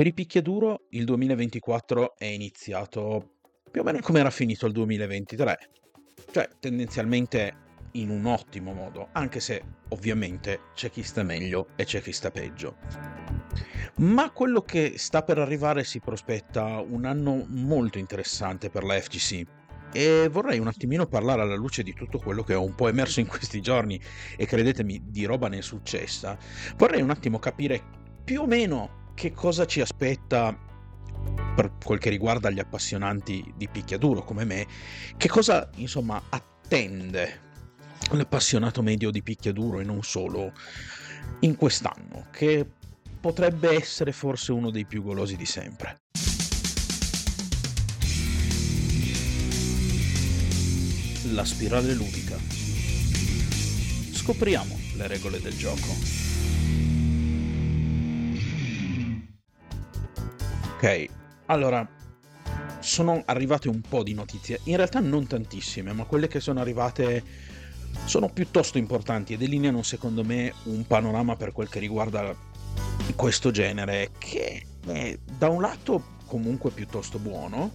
Per i picchiaduro il 2024 è iniziato più o meno come era finito il 2023, cioè tendenzialmente in un ottimo modo, anche se ovviamente c'è chi sta meglio e c'è chi sta peggio. Ma quello che sta per arrivare si prospetta un anno molto interessante per la FGC e vorrei un attimino parlare alla luce di tutto quello che ho un po' emerso in questi giorni e credetemi di roba ne è successa. Vorrei un attimo capire più o meno che cosa ci aspetta per quel che riguarda gli appassionanti di picchiaduro come me, che cosa insomma attende l'appassionato medio di picchiaduro e non solo in quest'anno, che potrebbe essere forse uno dei più golosi di sempre. La spirale ludica. Scopriamo le regole del gioco. Ok, allora sono arrivate un po' di notizie, in realtà non tantissime, ma quelle che sono arrivate sono piuttosto importanti e delineano secondo me un panorama per quel che riguarda questo genere che è da un lato comunque piuttosto buono,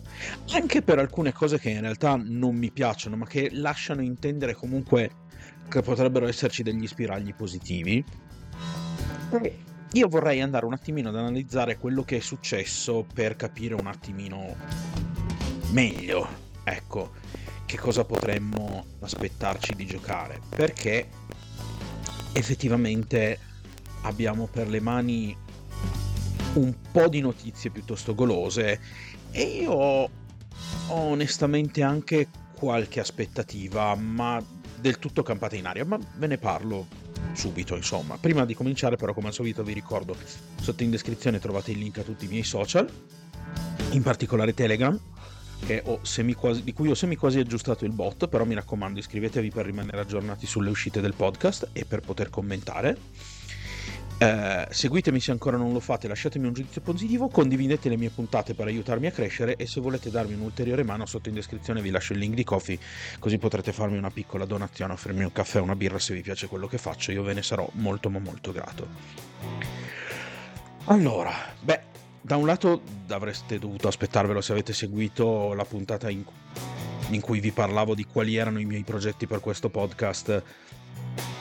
anche per alcune cose che in realtà non mi piacciono, ma che lasciano intendere comunque che potrebbero esserci degli spiragli positivi. E io vorrei andare un attimino ad analizzare quello che è successo per capire un attimino meglio, ecco, che cosa potremmo aspettarci di giocare, perché effettivamente abbiamo per le mani un po' di notizie piuttosto golose e io ho onestamente anche qualche aspettativa, ma del tutto campata in aria, ma ve ne parlo subito, insomma. Prima di cominciare però come al solito vi ricordo sotto in descrizione trovate il link a tutti i miei social, in particolare Telegram, quasi, di cui ho semi quasi aggiustato il bot, però mi raccomando iscrivetevi per rimanere aggiornati sulle uscite del podcast e per poter commentare. Eh, seguitemi se ancora non lo fate, lasciatemi un giudizio positivo, condividete le mie puntate per aiutarmi a crescere e se volete darmi un'ulteriore mano sotto in descrizione vi lascio il link di Coffee così potrete farmi una piccola donazione, offrirmi un caffè o una birra se vi piace quello che faccio, io ve ne sarò molto ma molto grato. Allora, beh, da un lato avreste dovuto aspettarvelo se avete seguito la puntata in, in cui vi parlavo di quali erano i miei progetti per questo podcast.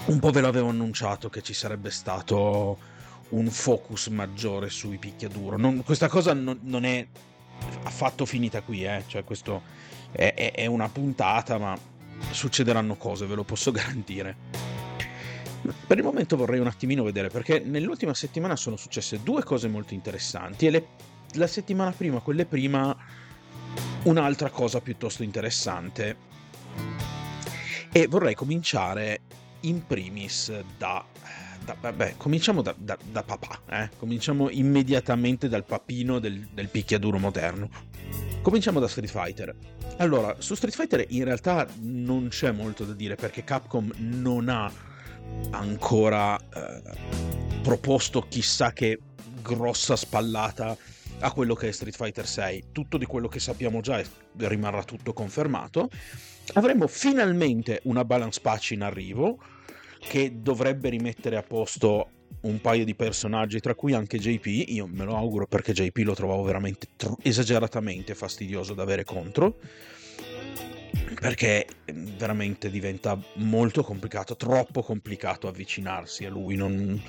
Un po' ve l'avevo annunciato che ci sarebbe stato un focus maggiore sui picchiaduro. Non, questa cosa non, non, è affatto finita qui, eh? cioè questo è, è, è una puntata, ma succederanno cose, ve lo posso garantire. Per il momento vorrei un attimino vedere perché nell'ultima settimana sono successe due cose molto interessanti e le, la settimana prima, quelle prima, un'altra cosa piuttosto interessante. E vorrei cominciare in primis da... da vabbè, cominciamo da, da, da papà, eh? cominciamo immediatamente dal papino del, del picchiaduro moderno. Cominciamo da Street Fighter. Allora, su Street Fighter in realtà non c'è molto da dire perché Capcom non ha ancora eh, proposto chissà che grossa spallata a quello che è Street Fighter 6. Tutto di quello che sappiamo già rimarrà tutto confermato. Avremo finalmente una balance patch in arrivo che dovrebbe rimettere a posto un paio di personaggi, tra cui anche JP. Io me lo auguro perché JP lo trovavo veramente tro- esageratamente fastidioso da avere contro perché ehm, veramente diventa molto complicato, troppo complicato avvicinarsi a lui. Non...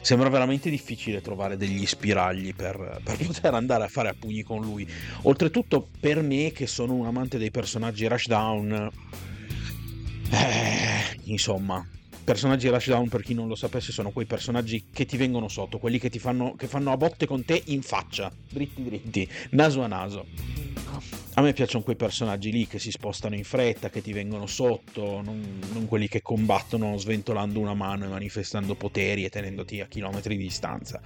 Sembra veramente difficile trovare degli spiragli per, per, poter andare a fare a pugni con lui. Oltretutto, per me, che sono un amante dei personaggi Rushdown, eh, insomma, personaggi Rushdown, per chi non lo sapesse, sono quei personaggi che ti vengono sotto, quelli che ti fanno, che fanno a botte con te in faccia, dritti dritti, naso a naso a me piacciono quei personaggi lì che si spostano in fretta, che ti vengono sotto, non, non, quelli che combattono sventolando una mano e manifestando poteri e tenendoti a chilometri di distanza.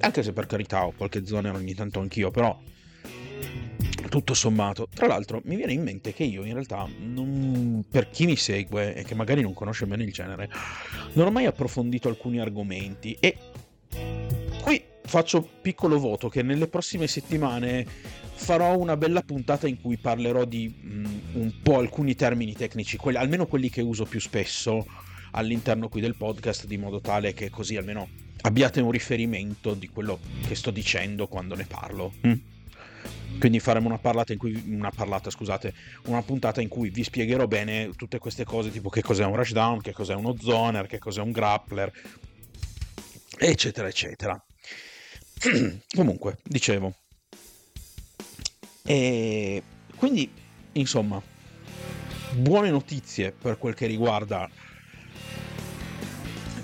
Anche se per carità ho qualche zona ogni tanto anch'io, però tutto sommato. Tra l'altro mi viene in mente che io in realtà, non, per chi mi segue e che magari non conosce bene il genere, non ho mai approfondito alcuni argomenti e qui faccio piccolo voto che nelle prossime settimane farò una bella puntata in cui parlerò di mh, mm, un po' alcuni termini tecnici, quelli, almeno quelli che uso più spesso all'interno qui del podcast, di modo tale che così almeno abbiate un riferimento di quello che sto dicendo quando ne parlo. Mm? Quindi faremo una parlata in cui una parlata, scusate, una puntata in cui vi spiegherò bene tutte queste cose, tipo che cos'è un rushdown, che cos'è uno zoner, che cos'è un grappler, eccetera, eccetera. Comunque, dicevo. E quindi, insomma, buone notizie per quel che riguarda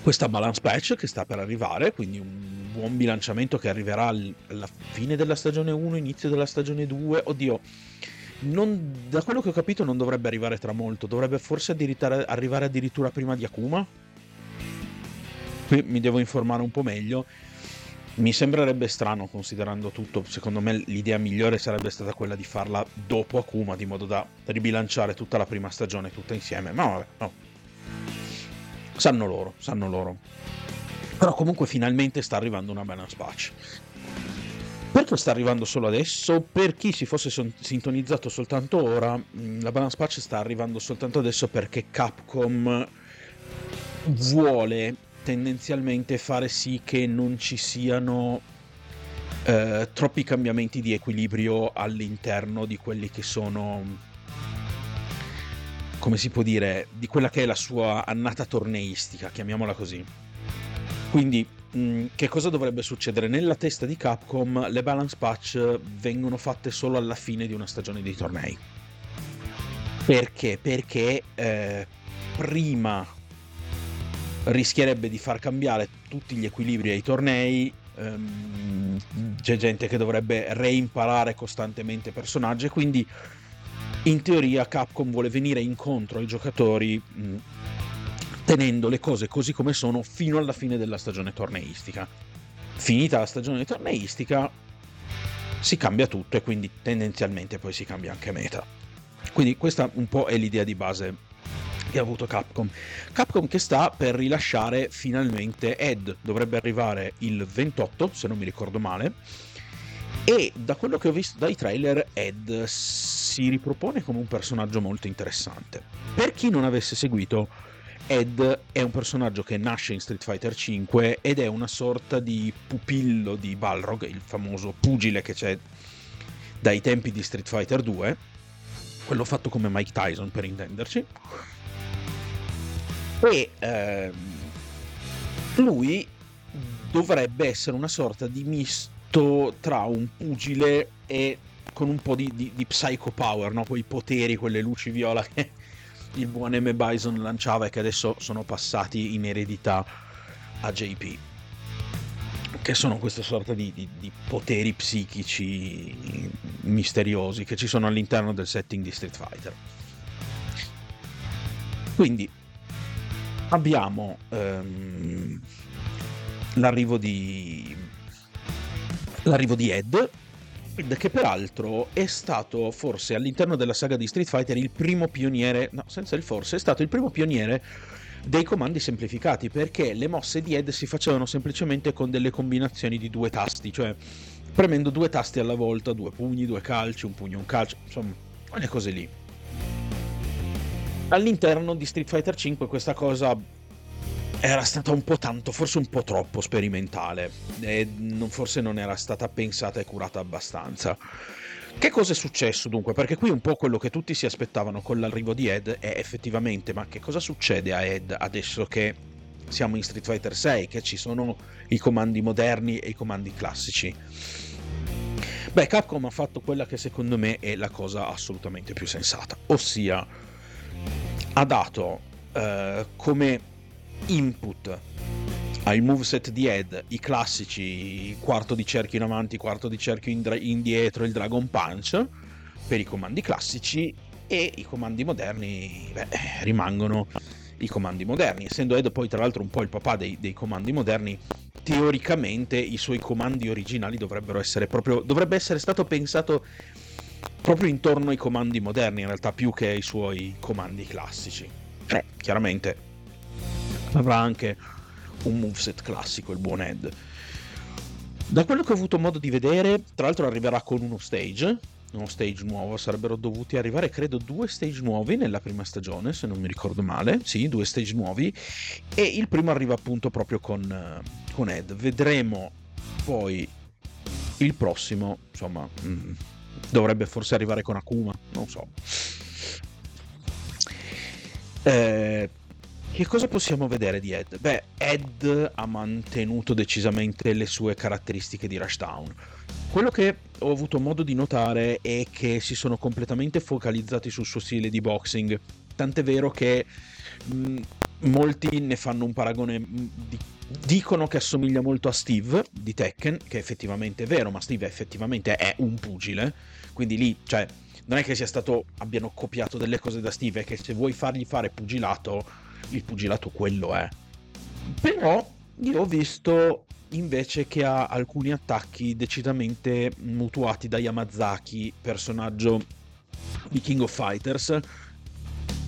questa balance patch che sta per arrivare, quindi un buon bilanciamento che arriverà alla fine della stagione 1, inizio della stagione 2. Oddio, non, da quello che ho capito non dovrebbe arrivare tra molto, dovrebbe forse arrivare addirittura prima di Akuma. Qui mi devo informare un po' meglio. Mi sembrerebbe strano considerando tutto, secondo me l'idea migliore sarebbe stata quella di farla dopo Akuma, di modo da ribilanciare tutta la prima stagione tutta insieme, ma vabbè, no, Sanno loro, sanno loro. Però comunque finalmente sta arrivando una balance patch. Perché sta arrivando solo adesso? Per chi si fosse son- sintonizzato soltanto ora, mm, la balance patch sta arrivando soltanto adesso perché Capcom vuole tendenzialmente fare sì che non ci siano eh, troppi cambiamenti di equilibrio all'interno di quelli che sono come si può dire, di quella che è la sua annata torneistica, chiamiamola così. Quindi, mh, che cosa dovrebbe succedere? Nella testa di Capcom le balance patch vengono fatte solo alla fine di una stagione di tornei. Perché? Perché eh, prima rischierebbe di far cambiare tutti gli equilibri ai tornei, ehm, c'è gente che dovrebbe reimparare costantemente personaggi, quindi in teoria Capcom vuole venire incontro ai giocatori mh, tenendo le cose così come sono fino alla fine della stagione torneistica. Finita la stagione torneistica si cambia tutto e quindi tendenzialmente poi si cambia anche meta. Quindi questa un po' è l'idea di base che ha avuto Capcom. Capcom che sta per rilasciare finalmente Ed, dovrebbe arrivare il 28 se non mi ricordo male e da quello che ho visto dai trailer, Ed si ripropone come un personaggio molto interessante. Per chi non avesse seguito, Ed è un personaggio che nasce in Street Fighter V ed è una sorta di pupillo di Balrog, il famoso pugile che c'è dai tempi di Street Fighter 2, quello fatto come Mike Tyson per intenderci. E ehm, lui dovrebbe essere una sorta di misto tra un pugile e con un po' di, di, di psycho power, no? quei poteri, quelle luci viola che il buon M. Bison lanciava e che adesso sono passati in eredità a JP. Che sono questa sorta di, di, di poteri psichici misteriosi che ci sono all'interno del setting di Street Fighter. Quindi abbiamo ehm, l'arrivo di l'arrivo di Ed, che peraltro è stato forse all'interno della saga di Street Fighter il primo pioniere, no, senza il forse, è stato il primo pioniere dei comandi semplificati perché le mosse di Ed si facevano semplicemente con delle combinazioni di due tasti, cioè premendo due tasti alla volta, due pugni, due calci, un pugno, un calcio, insomma, quelle cose lì. All'interno di Street Fighter 5 questa cosa era stata un po' tanto, forse un po' troppo sperimentale e non, forse non era stata pensata e curata abbastanza. Che cosa è successo dunque? Perché qui un po' quello che tutti si aspettavano con l'arrivo di Ed è effettivamente ma che cosa succede a Ed adesso che siamo in Street Fighter 6, che ci sono i comandi moderni e i comandi classici? Beh, Capcom ha fatto quella che secondo me è la cosa assolutamente più sensata, ossia ha dato eh, come input ai moveset di Ed, i classici quarto di cerchio in avanti, quarto di cerchio indietro, il Dragon Punch per i comandi classici e i comandi moderni beh, rimangono i comandi moderni. Essendo Ed poi tra l'altro un po' il papà dei, dei comandi moderni, teoricamente i suoi comandi originali dovrebbero essere proprio dovrebbe essere stato pensato proprio intorno ai comandi moderni in realtà più che ai suoi comandi classici. Eh, chiaramente avrà anche un moveset classico, il buon Ed. Da quello che ho avuto modo di vedere, tra l'altro arriverà con uno stage, uno stage nuovo, sarebbero dovuti arrivare credo due stage nuovi nella prima stagione, se non mi ricordo male, sì, due stage nuovi, e il primo arriva appunto proprio con, con Ed. Vedremo poi il prossimo, insomma, mm, dovrebbe forse arrivare con Akuma, non so. Eh, che cosa possiamo vedere di Ed? Beh, Ed ha mantenuto decisamente le sue caratteristiche di Rushdown. Quello che ho avuto modo di notare è che si sono completamente focalizzati sul suo stile di boxing, tant'è vero che mh, molti ne fanno un paragone di dicono che assomiglia molto a Steve di Tekken, che effettivamente è vero, ma Steve effettivamente è un pugile, quindi lì, cioè, non è che sia stato abbiano copiato delle cose da Steve, è che se vuoi fargli fare pugilato, il pugilato quello è. Però io ho visto invece che ha alcuni attacchi decisamente mutuati da Yamazaki, personaggio di King of Fighters,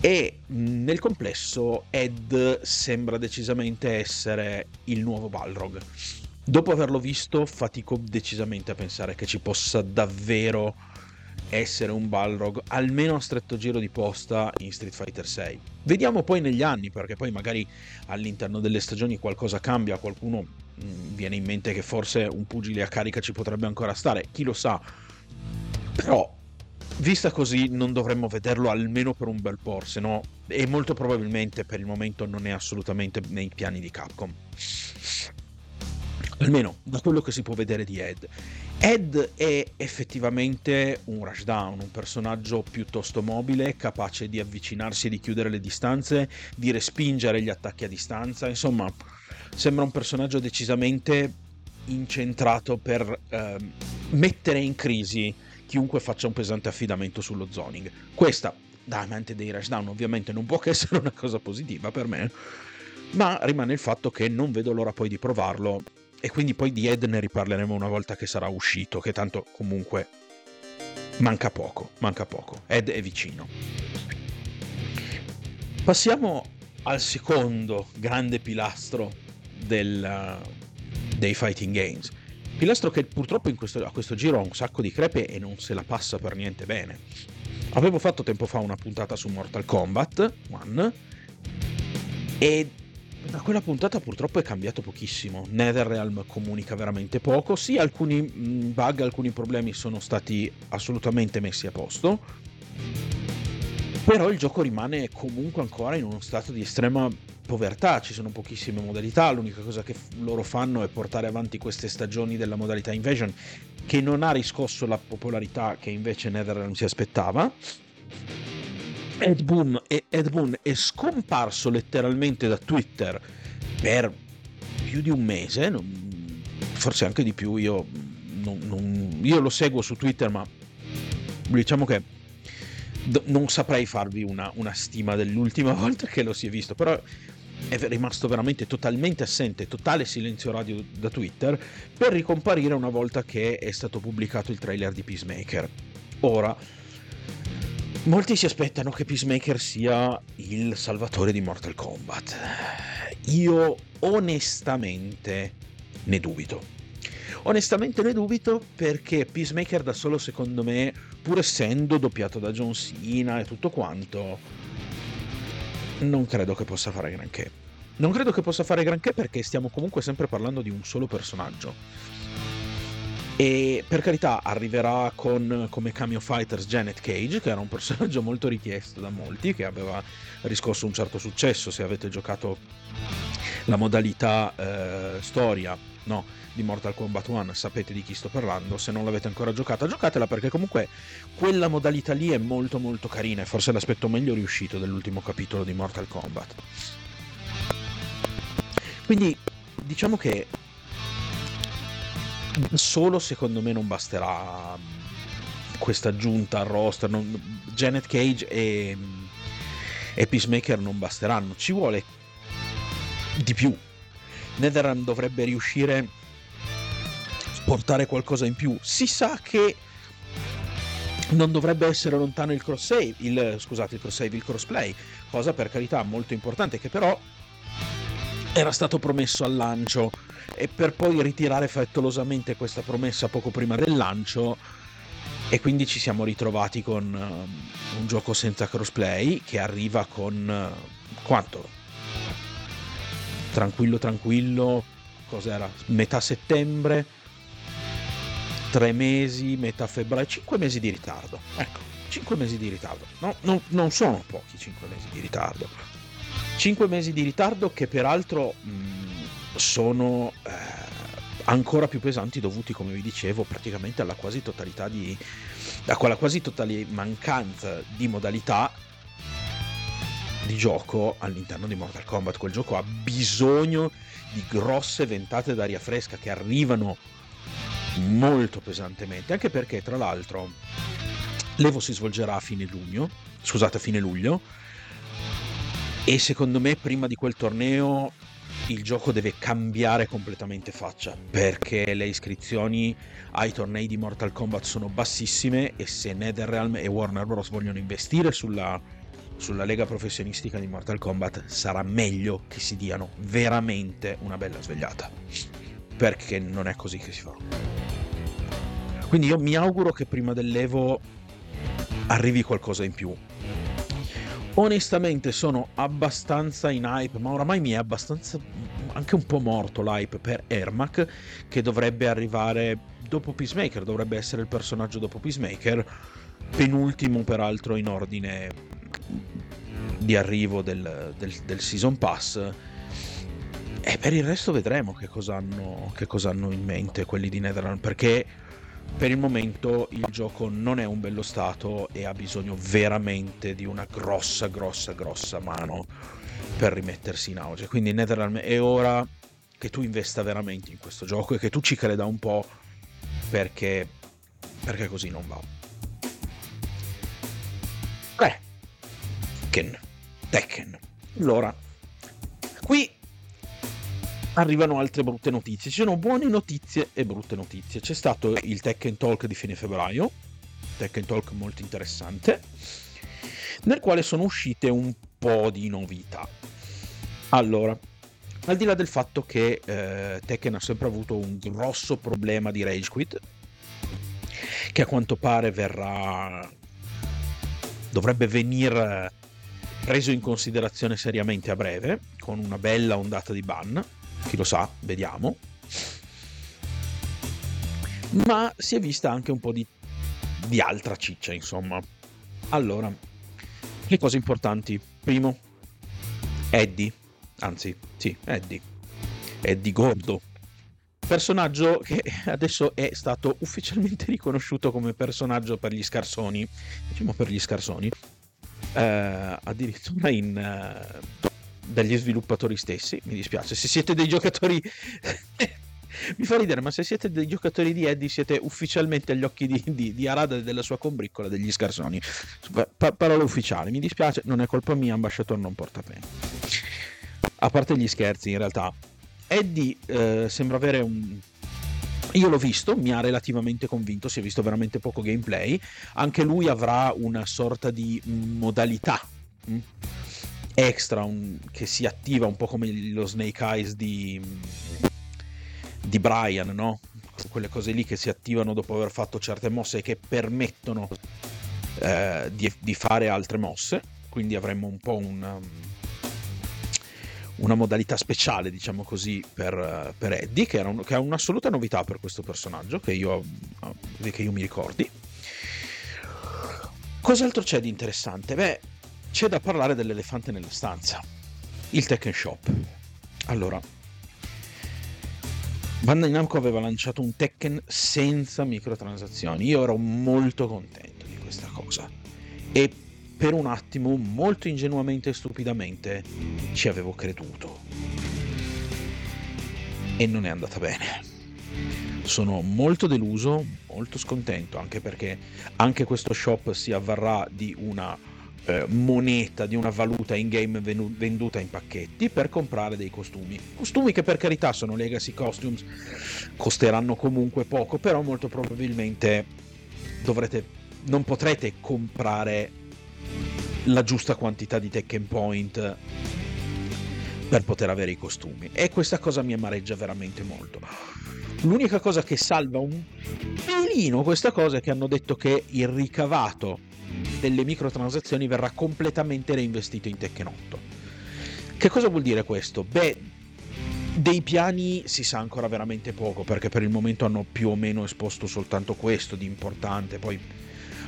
e nel complesso Ed sembra decisamente essere il nuovo Balrog. Dopo averlo visto fatico decisamente a pensare che ci possa davvero essere un Balrog, almeno a stretto giro di posta in Street Fighter 6. Vediamo poi negli anni, perché poi magari all'interno delle stagioni qualcosa cambia, qualcuno mm, viene in mente che forse un pugile a carica ci potrebbe ancora stare, chi lo sa. Però, vista così, non dovremmo vederlo almeno per un bel po', se no, e molto probabilmente per il momento non è assolutamente nei piani di Capcom. Almeno da quello che si può vedere di Ed. Ed è effettivamente un rushdown, un personaggio piuttosto mobile, capace di avvicinarsi e di chiudere le distanze, di respingere gli attacchi a distanza, insomma, sembra un personaggio decisamente incentrato per eh, mettere in crisi chiunque faccia un pesante affidamento sullo zoning. Questa, da amante dei rushdown, ovviamente non può che essere una cosa positiva per me, ma rimane il fatto che non vedo l'ora poi di provarlo e quindi poi di Ed ne riparleremo una volta che sarà uscito, che tanto comunque manca poco, manca poco. Ed è vicino. Passiamo al secondo grande pilastro del, dei fighting games. Pilastro che purtroppo questo, a questo giro ha un sacco di crepe e non se la passa per niente bene. Avevo fatto tempo fa una puntata su Mortal Kombat 1 e da quella puntata purtroppo è cambiato pochissimo. Netherrealm comunica veramente poco. Sì, alcuni mm, bug, alcuni problemi sono stati assolutamente messi a posto. Però il gioco rimane comunque ancora in uno stato di estrema povertà, ci sono pochissime modalità, l'unica cosa che loro fanno è portare avanti queste stagioni della modalità Invasion che non ha riscosso la popolarità che invece Netherrealm si aspettava. Ed Boon, Ed Boon è scomparso letteralmente da Twitter per più di un mese, forse anche di più, io, non, non, io, lo seguo su Twitter, ma diciamo che non saprei farvi una, una stima dell'ultima volta che lo si è visto, però è rimasto veramente totalmente assente, totale silenzio radio da Twitter, per ricomparire una volta che è stato pubblicato il trailer di Peacemaker. Ora, Molti si aspettano che Peacemaker sia il salvatore di Mortal Kombat. Io onestamente ne dubito. Onestamente ne dubito perché Peacemaker da solo secondo me, pur essendo doppiato da John Cena e tutto quanto, non credo che possa fare granché. Non credo che possa fare granché perché stiamo comunque sempre parlando di un solo personaggio e per carità arriverà con come cameo fighters Janet Cage, che era un personaggio molto richiesto da molti, che aveva riscosso un certo successo se avete giocato la modalità eh, storia no, di Mortal Kombat 1, sapete di chi sto parlando, se non l'avete ancora giocata giocatela perché comunque quella modalità lì è molto molto carina, è forse l'aspetto meglio riuscito dell'ultimo capitolo di Mortal Kombat. Quindi diciamo che solo secondo me non basterà questa aggiunta al roster. Non, Janet Cage e, e Peacemaker non basteranno, ci vuole di più. Netherrealm dovrebbe riuscire a portare qualcosa in più. Si sa che non dovrebbe essere lontano il cross save, il, scusate, il cross save, il crossplay, cosa per carità molto importante che però era stato promesso al lancio e per poi ritirare frettolosamente questa promessa poco prima del lancio e quindi ci siamo ritrovati con uh, un gioco senza crossplay che arriva con uh, quanto? Tranquillo, tranquillo, cos'era? Metà settembre, tre mesi, metà febbraio, cinque mesi di ritardo. Ecco, cinque mesi di ritardo. No, no, non sono pochi cinque mesi di ritardo. Cinque mesi di ritardo che peraltro mh, mm, sono... Eh, ancora più pesanti dovuti, come vi dicevo, praticamente alla quasi totalità di a quella quasi totale mancanza di modalità di gioco all'interno di Mortal Kombat. Quel gioco ha bisogno di grosse ventate d'aria fresca che arrivano molto pesantemente, anche perché tra l'altro l'Evo si svolgerà a fine giugno, scusate, a fine luglio e secondo me prima di quel torneo il gioco deve cambiare completamente faccia perché le iscrizioni ai tornei di Mortal Kombat sono bassissime e se NetherRealm e Warner Bros. vogliono investire sulla, sulla lega professionistica di Mortal Kombat sarà meglio che si diano veramente una bella svegliata perché non è così che si fa quindi io mi auguro che prima dell'Evo arrivi qualcosa in più onestamente sono abbastanza in hype, ma oramai mi è abbastanza anche un po' morto l'hype per Ermac che dovrebbe arrivare dopo Peacemaker, dovrebbe essere il personaggio dopo Peacemaker, penultimo peraltro in ordine di arrivo del, del, del Season Pass. E per il resto vedremo che cosa hanno, che cosa hanno in mente quelli di Netherland, perché per il momento il gioco non è un bello stato e ha bisogno veramente di una grossa, grossa, grossa mano per rimettersi in auge. Quindi Netherland è ora che tu investa veramente in questo gioco e che tu ci creda un po' perché, perché così non va. Beh, Tekken. Tekken. Allora, qui arrivano altre brutte notizie. Ci sono buone notizie e brutte notizie. C'è stato il Tekken Talk di fine febbraio, Tekken Talk molto interessante, nel quale sono uscite un po' di novità. Allora, al di là del fatto che eh, Tekken ha sempre avuto un grosso problema di rage quit, che a quanto pare verrà dovrebbe venire preso in considerazione seriamente a breve, con una bella ondata di ban, chi lo sa, vediamo. Ma si è vista anche un po' di, di altra ciccia, insomma. Allora, le cose importanti. Primo, Eddie, anzi, sì, Eddie. Eddie Gordo. Personaggio che adesso è stato ufficialmente riconosciuto come personaggio per gli scarsoni, diciamo per gli scarsoni, eh, addirittura in, eh, dagli sviluppatori stessi, mi dispiace, se siete dei giocatori... mi fa ridere, ma se siete dei giocatori di Eddie siete ufficialmente agli occhi di, di, di Arada e della sua combriccola degli scarsoni. Pa- parola ufficiale, mi dispiace, non è colpa mia, ambasciatore non porta pena. A parte gli scherzi, in realtà, Eddie eh, sembra avere un... Io l'ho visto, mi ha relativamente convinto, si è visto veramente poco gameplay. Anche lui avrà una sorta di modalità. Hm? Extra un, che si attiva un po' come lo Snake Eyes di, di Brian, no? Quelle cose lì che si attivano dopo aver fatto certe mosse e che permettono eh, di, di, fare altre mosse. Quindi avremmo un po' una, una modalità speciale, diciamo così, per, per Eddie, che, un, che è un'assoluta novità per questo personaggio, che io, che io mi ricordi. Cos'altro c'è di interessante? Beh, c'è da parlare dell'elefante nella stanza, il Tekken Shop. Allora, Bandai Namco aveva lanciato un Tekken senza microtransazioni. Io ero molto contento di questa cosa. E per un attimo, molto ingenuamente e stupidamente, ci avevo creduto. E non è andata bene. Sono molto deluso, molto scontento, anche perché anche questo shop si avvarrà di una eh, moneta di una valuta in game venu- venduta in pacchetti per comprare dei costumi. Costumi che per carità sono legacy costumes, costeranno comunque poco, però molto probabilmente dovrete, non potrete comprare la giusta quantità di Tekken Point per poter avere i costumi. E questa cosa mi amareggia veramente molto. L'unica cosa che salva un pelino questa cosa è che hanno detto che il ricavato delle microtransazioni verrà completamente reinvestito in Tekken 8. Che cosa vuol dire questo? Beh, dei piani si sa ancora veramente poco perché per il momento hanno più o meno esposto soltanto questo di importante, poi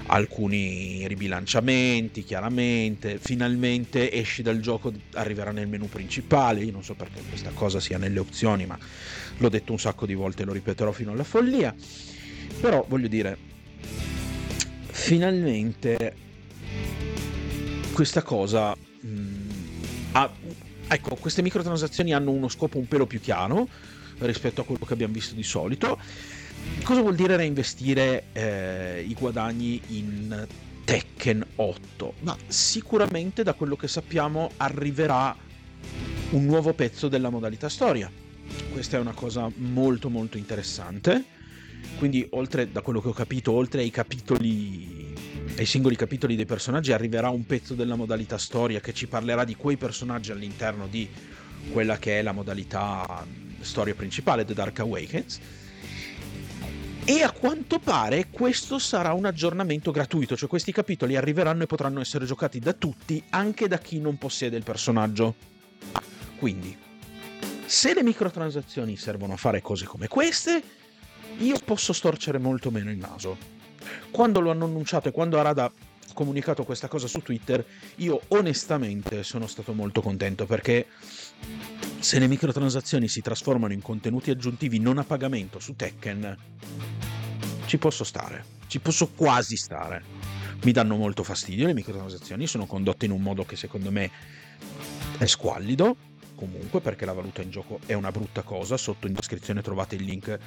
alcuni ribilanciamenti chiaramente, finalmente esci dal gioco, arriverà nel menu principale, io non so perché questa cosa sia nelle opzioni, ma l'ho detto un sacco di volte, lo ripeterò fino alla follia, però voglio dire, finalmente questa cosa mh, mm, ha, ecco, queste microtransazioni hanno uno scopo un pelo più chiaro rispetto a quello che abbiamo visto di solito Cosa vuol dire reinvestire eh, i guadagni in Tekken 8? Ma sicuramente da quello che sappiamo arriverà un nuovo pezzo della modalità storia. Questa è una cosa molto molto interessante. Quindi oltre, da quello che ho capito, oltre ai capitoli, ai singoli capitoli dei personaggi, arriverà un pezzo della modalità storia che ci parlerà di quei personaggi all'interno di quella che è la modalità storia principale, The Dark Awakens e a quanto pare questo sarà un aggiornamento gratuito, cioè questi capitoli arriveranno e potranno essere giocati da tutti, anche da chi non possiede il personaggio. Quindi, se le microtransazioni servono a fare cose come queste, io posso storcere molto meno il naso. Quando lo hanno annunciato e quando Arada ha comunicato questa cosa su Twitter, io onestamente sono stato molto contento perché se le microtransazioni si trasformano in contenuti aggiuntivi non a pagamento su Tekken, ci posso stare, ci posso quasi stare. Mi danno molto fastidio le microtransazioni, sono condotte in un modo che secondo me è squallido, comunque perché la valuta in gioco è una brutta cosa. Sotto in descrizione trovate il link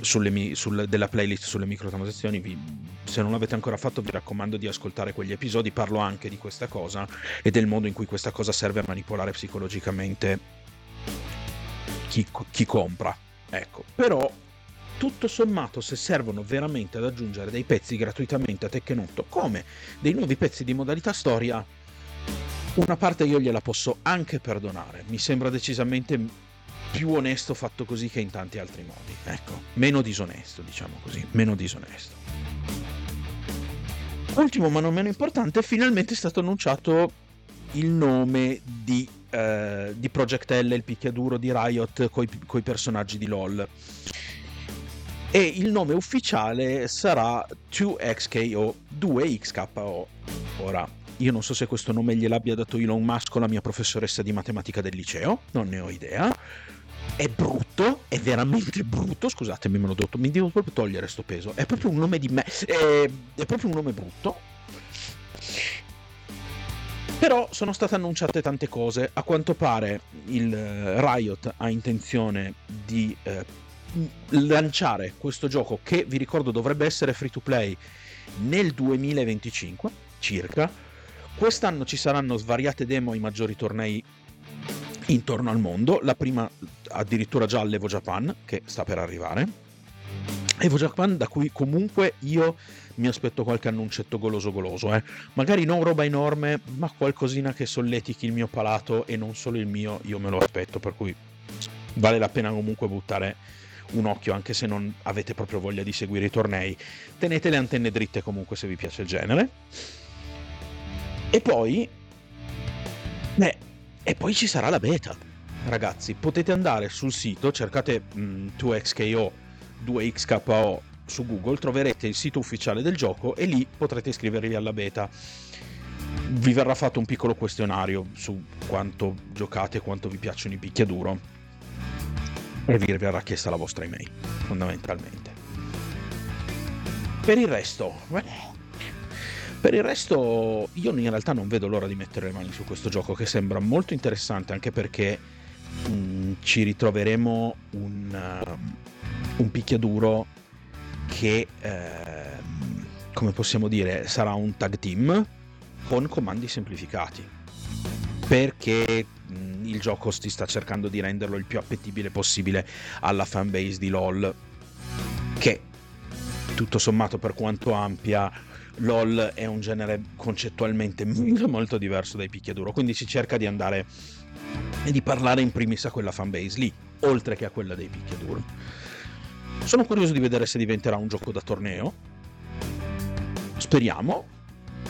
sulle, sul, della playlist sulle microtransazioni. Vi, se non l'avete ancora fatto, vi raccomando di ascoltare quegli episodi. Parlo anche di questa cosa e del modo in cui questa cosa serve a manipolare psicologicamente chi, chi compra. Ecco, però tutto sommato se servono veramente ad aggiungere dei pezzi gratuitamente a Tekken 8 come dei nuovi pezzi di modalità storia una parte io gliela posso anche perdonare mi sembra decisamente più onesto fatto così che in tanti altri modi ecco meno disonesto diciamo così meno disonesto ultimo ma non meno importante finalmente è stato annunciato il nome di eh, di Project L, il picchiaduro di Riot con i personaggi di LOL. E il nome ufficiale sarà 2XKO, 2XKO. Ora, io non so se questo nome gliel'abbia dato Elon Musk o la mia professoressa di matematica del liceo, non ne ho idea. È brutto, è veramente brutto, scusatemi, me l'ho detto, mi devo proprio togliere sto peso. È proprio un nome di me, è, è proprio un nome brutto però sono state annunciate tante cose. A quanto pare il eh, Riot ha intenzione di eh, lanciare questo gioco che vi ricordo dovrebbe essere free to play nel 2025 circa. Quest'anno ci saranno svariate demo ai maggiori tornei intorno al mondo. La prima addirittura già all'Evo Japan che sta per arrivare. Evo Japan da cui comunque io mi aspetto qualche annuncetto goloso goloso, eh. Magari non roba enorme, ma qualcosina che solletichi il mio palato e non solo il mio, io me lo aspetto, per cui vale la pena comunque buttare un occhio anche se non avete proprio voglia di seguire i tornei. Tenete le antenne dritte comunque se vi piace il genere. E poi... Beh, e poi ci sarà la beta. Ragazzi, potete andare sul sito, cercate mm, 2XKO, 2XKO su Google troverete il sito ufficiale del gioco e lì potrete iscrivervi alla beta. Vi verrà fatto un piccolo questionario su quanto giocate quanto vi piacciono i picchiaduro e vi verrà chiesta la vostra email, fondamentalmente. Per il resto, per il resto io in realtà non vedo l'ora di mettere le mani su questo gioco che sembra molto interessante anche perché mh, mm, ci ritroveremo un, uh, un picchiaduro che, eh, come possiamo dire, sarà un tag team con comandi semplificati. Perché mh, il gioco si sta cercando di renderlo il più appetibile possibile alla fanbase di LOL, che tutto sommato per quanto ampia LOL è un genere concettualmente molto, diverso dai picchiaduro, quindi si cerca di andare e di parlare in primis a quella fanbase lì, oltre che a quella dei picchiaduro. Sono curioso di vedere se diventerà un gioco da torneo. Speriamo,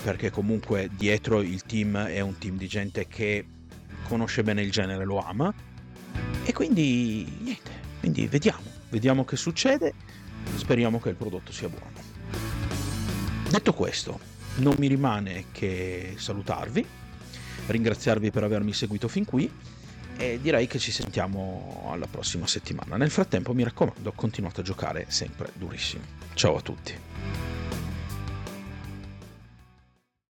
perché comunque dietro il team è un team di gente che conosce bene il genere, lo ama. E quindi niente, quindi vediamo, vediamo che succede, speriamo che il prodotto sia buono. Detto questo, non mi rimane che salutarvi, ringraziarvi per avermi seguito fin qui e direi che ci sentiamo alla prossima settimana. Nel frattempo mi raccomando, continuate a giocare sempre durissimo. Ciao a tutti.